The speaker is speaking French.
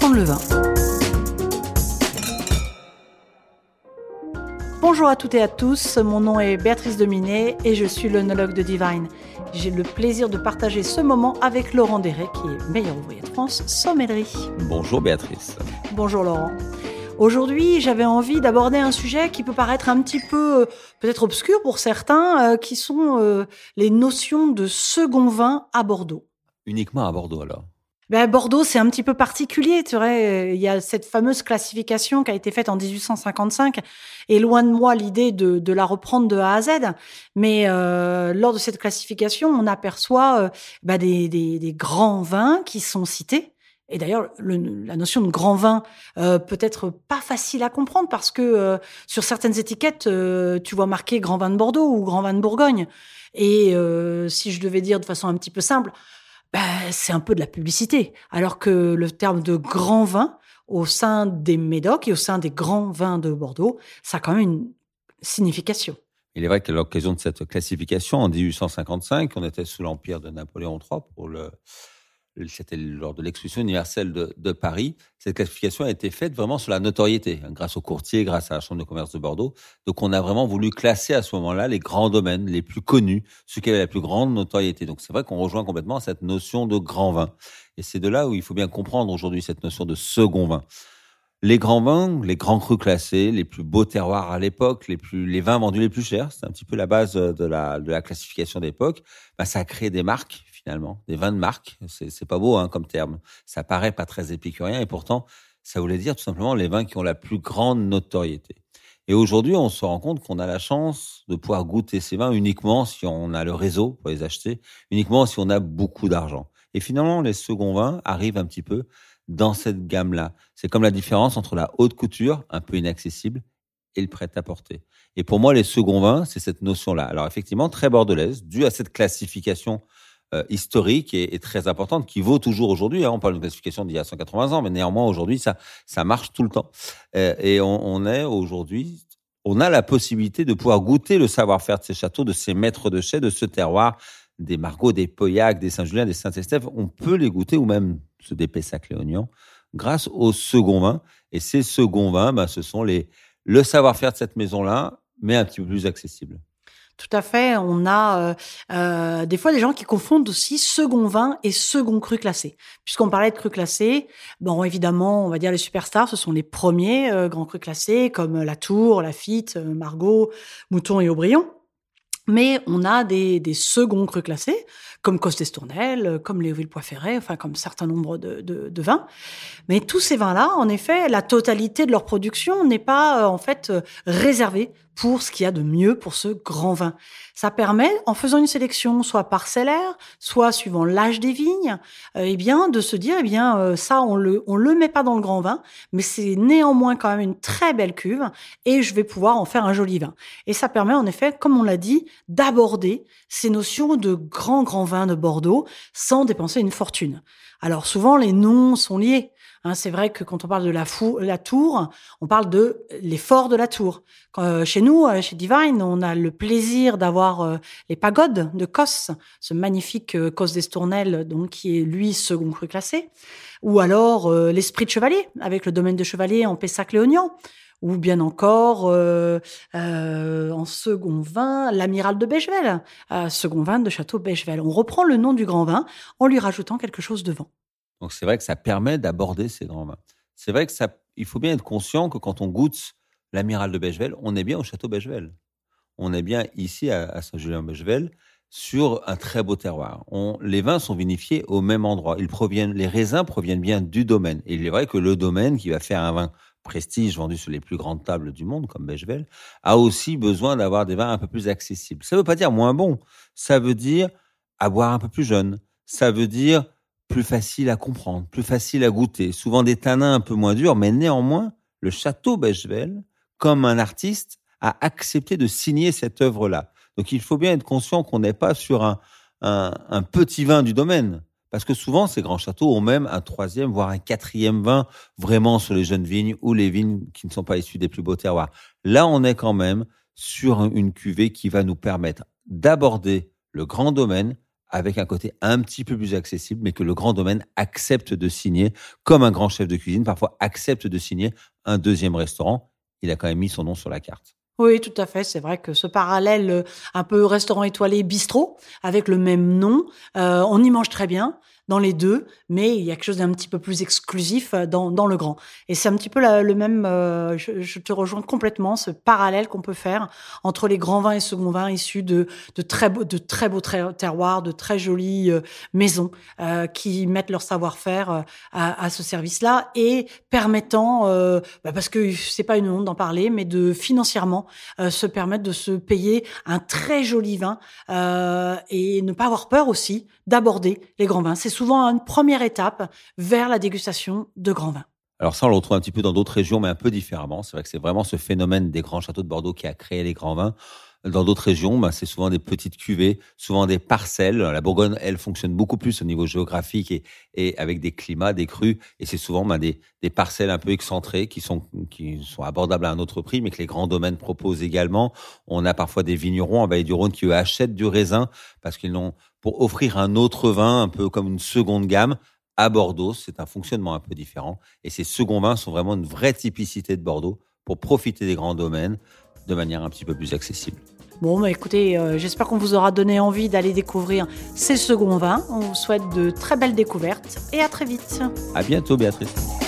apprendre le vin. Bonjour à toutes et à tous, mon nom est Béatrice Dominé et je suis l'œnologue de Divine. J'ai le plaisir de partager ce moment avec Laurent Deret, qui est meilleur ouvrier de France, sommellerie. Bonjour Béatrice. Bonjour Laurent. Aujourd'hui, j'avais envie d'aborder un sujet qui peut paraître un petit peu euh, peut-être obscur pour certains, euh, qui sont euh, les notions de second vin à Bordeaux. Uniquement à Bordeaux alors ben, Bordeaux, c'est un petit peu particulier. Tu vois, il y a cette fameuse classification qui a été faite en 1855. Et loin de moi l'idée de, de, la reprendre de A à Z. Mais euh, lors de cette classification, on aperçoit euh, ben, des, des, des, grands vins qui sont cités. Et d'ailleurs, la notion de grand vin euh, peut être pas facile à comprendre parce que euh, sur certaines étiquettes, euh, tu vois marqué grand vin de Bordeaux ou grand vin de Bourgogne. Et euh, si je devais dire de façon un petit peu simple, ben, c'est un peu de la publicité. Alors que le terme de grand vin, au sein des Médocs et au sein des grands vins de Bordeaux, ça a quand même une signification. Il est vrai qu'à l'occasion de cette classification, en 1855, on était sous l'empire de Napoléon III pour le, c'était lors de l'exposition universelle de, Paris. Cette classification a été faite vraiment sur la notoriété, hein, grâce aux courtiers, grâce à la Chambre de commerce de Bordeaux. Donc, on a vraiment voulu classer à ce moment-là les grands domaines, les plus connus, ceux qui avaient la plus grande notoriété. Donc, c'est vrai qu'on rejoint complètement cette notion de grand vin. Et c'est de là où il faut bien comprendre aujourd'hui cette notion de second vin. Les grands vins, les grands crus classés, les plus beaux terroirs à l'époque, les plus, les vins vendus les plus chers, c'est un petit peu la base de la, de la classification d'époque. Bah, ça a créé des marques finalement, des vins de marque. C'est pas beau hein, comme terme. Ça paraît pas très épicurien et pourtant, ça voulait dire tout simplement les vins qui ont la plus grande notoriété. Et aujourd'hui, on se rend compte qu'on a la chance de pouvoir goûter ces vins uniquement si on a le réseau pour les acheter, uniquement si on a beaucoup d'argent. Et finalement, les seconds vins arrivent un petit peu dans cette gamme-là. C'est comme la différence entre la haute couture, un peu inaccessible, et le prêt-à-porter. Et pour moi, les seconds vins, c'est cette notion-là. Alors effectivement, très bordelaise, due à cette classification euh, historique et, très importante qui vaut toujours aujourd'hui. Hein. On parle de classification d'il y a 180 ans, mais néanmoins aujourd'hui ça ça marche tout le temps. Euh, et on, est aujourd'hui, on a la possibilité de pouvoir goûter le savoir-faire de ces châteaux, de ces maîtres de chais, de ce terroir, des Margaux, des Pauillac, des Saint-Julien, des Saint-Estèphe. On peut les goûter ou même ceux des Pessac-Léognan grâce aux seconds vins. Et ces seconds vins, ben, ce sont les le savoir-faire de cette maison-là, mais un petit peu plus accessible. Tout à fait. On a euh, euh, des fois des gens qui confondent aussi second vin et second cru classé. Puisqu'on parlait de cru classé, bon évidemment, on va dire les superstars, ce sont les premiers euh, grands crus classés comme la Tour, la Fitte, Margot, Mouton et Aubryon. Mais on a des, des seconds crus classés, comme Costes-Tournelle, comme Léoville-Poiferret, enfin comme certain nombre de, vins. Mais tous ces vins-là, en effet, la totalité de leur production n'est pas en fait réservée pour ce qu'il y a de mieux pour ce grand vin. Ça permet, en faisant une sélection soit parcellaire, soit suivant l'âge des vignes, euh, eh bien de se dire, eh bien euh, ça on le le met pas dans le grand vin, mais c'est néanmoins quand même une très belle cuve et je vais pouvoir en faire un joli vin. Et ça permet en effet, comme on l'a dit, d'aborder ces notions de grand grand de Bordeaux sans dépenser une fortune. Alors souvent les noms sont liés. Hein, c'est vrai que quand on parle de la, fou, la tour, on parle de l'effort de la tour. Euh, chez nous, euh, chez Divine, on a le plaisir d'avoir euh, les pagodes de Cos, ce magnifique Cos d'Estournel, donc qui est lui second cru classé, ou alors l'esprit de chevalier avec le domaine de chevalier en Pessac-Léognan ou bien encore euh, euh, en second vin, l'amiral de Bechevel, euh, second vin de Château Bechevel. On reprend le nom du grand vin en lui rajoutant quelque chose devant. Donc c'est vrai que ça permet d'aborder ces grands vins. C'est vrai que ça, il faut bien être conscient que quand on goûte l'amiral de Bechevel, on est bien au château Bechevel. On est bien ici à, Saint-Julien-Bechevel sur un très beau terroir. Les vins sont vinifiés au même endroit. Ils proviennent, les raisins proviennent bien du domaine. Et il est vrai que le domaine qui va faire un vin prestige vendu sur les plus grandes tables du monde, comme Bechevel, a aussi besoin d'avoir des vins un peu plus accessibles. Ça ne veut pas dire moins bon. Ça veut dire à boire un peu plus jeune. Ça veut dire plus facile à comprendre, plus facile à goûter, souvent des tanins un peu moins durs, mais néanmoins, le château Bechevel, comme un artiste, a accepté de signer cette œuvre-là. Donc il faut bien être conscient qu'on n'est pas sur un, un, un, petit vin du domaine. Parce que souvent, ces grands châteaux ont même un troisième, voire un quatrième vin vraiment sur les jeunes vignes ou les vignes qui ne sont pas issues des plus beaux terroirs. Là, on est quand même sur une cuvée qui va nous permettre d'aborder le grand domaine avec un côté un petit peu plus accessible, mais que le grand domaine accepte de signer, comme un grand chef de cuisine, parfois accepte de signer un deuxième restaurant. Il a quand même mis son nom sur la carte. Oui, tout à fait. C'est vrai que ce parallèle euh, un peu restaurant étoilé bistrot avec le même nom, euh, on y mange très bien dans les deux, mais il y a quelque chose d'un petit peu plus exclusif euh, dans, le grand. Et c'est un petit peu le même, euh, je, te rejoins complètement, ce parallèle qu'on peut faire entre les grands vins et seconds vins issus de, de très beaux, de très beaux terroirs, de très jolies euh, maisons qui mettent leur savoir-faire à, à, ce service-là et permettant, bah parce que c'est pas une honte d'en parler, mais de financièrement se permettre de se payer un très joli vin et ne pas avoir peur aussi d'aborder les grands vins. C'est souvent une première étape vers la dégustation de grands vins. Alors ça, on le retrouve un petit peu dans d'autres régions, mais un peu différemment. C'est vrai que c'est vraiment ce phénomène des grands châteaux de Bordeaux qui a créé les grands vins. Dans d'autres régions, ben, c'est souvent des petites cuvées, souvent des parcelles. La Bourgogne, elle, fonctionne beaucoup plus au niveau géographique et, et avec des climats, des crus. Et c'est souvent ben, des, parcelles un peu excentrées qui sont, qui sont abordables à un autre prix, mais que les grands domaines proposent également. On a parfois des vignerons en Vallée du Rhône qui achètent du raisin parce qu'ils n'ont pour offrir un autre vin, un peu comme une seconde gamme. À Bordeaux, c'est un fonctionnement un peu différent. Et ces seconds vins sont vraiment une vraie typicité de Bordeaux pour profiter des grands domaines de manière un petit peu plus accessible. Bon, bah écoutez, euh, j'espère qu'on vous aura donné envie d'aller découvrir ces seconds vins. On vous souhaite de très belles découvertes et à très vite. À bientôt, Béatrice.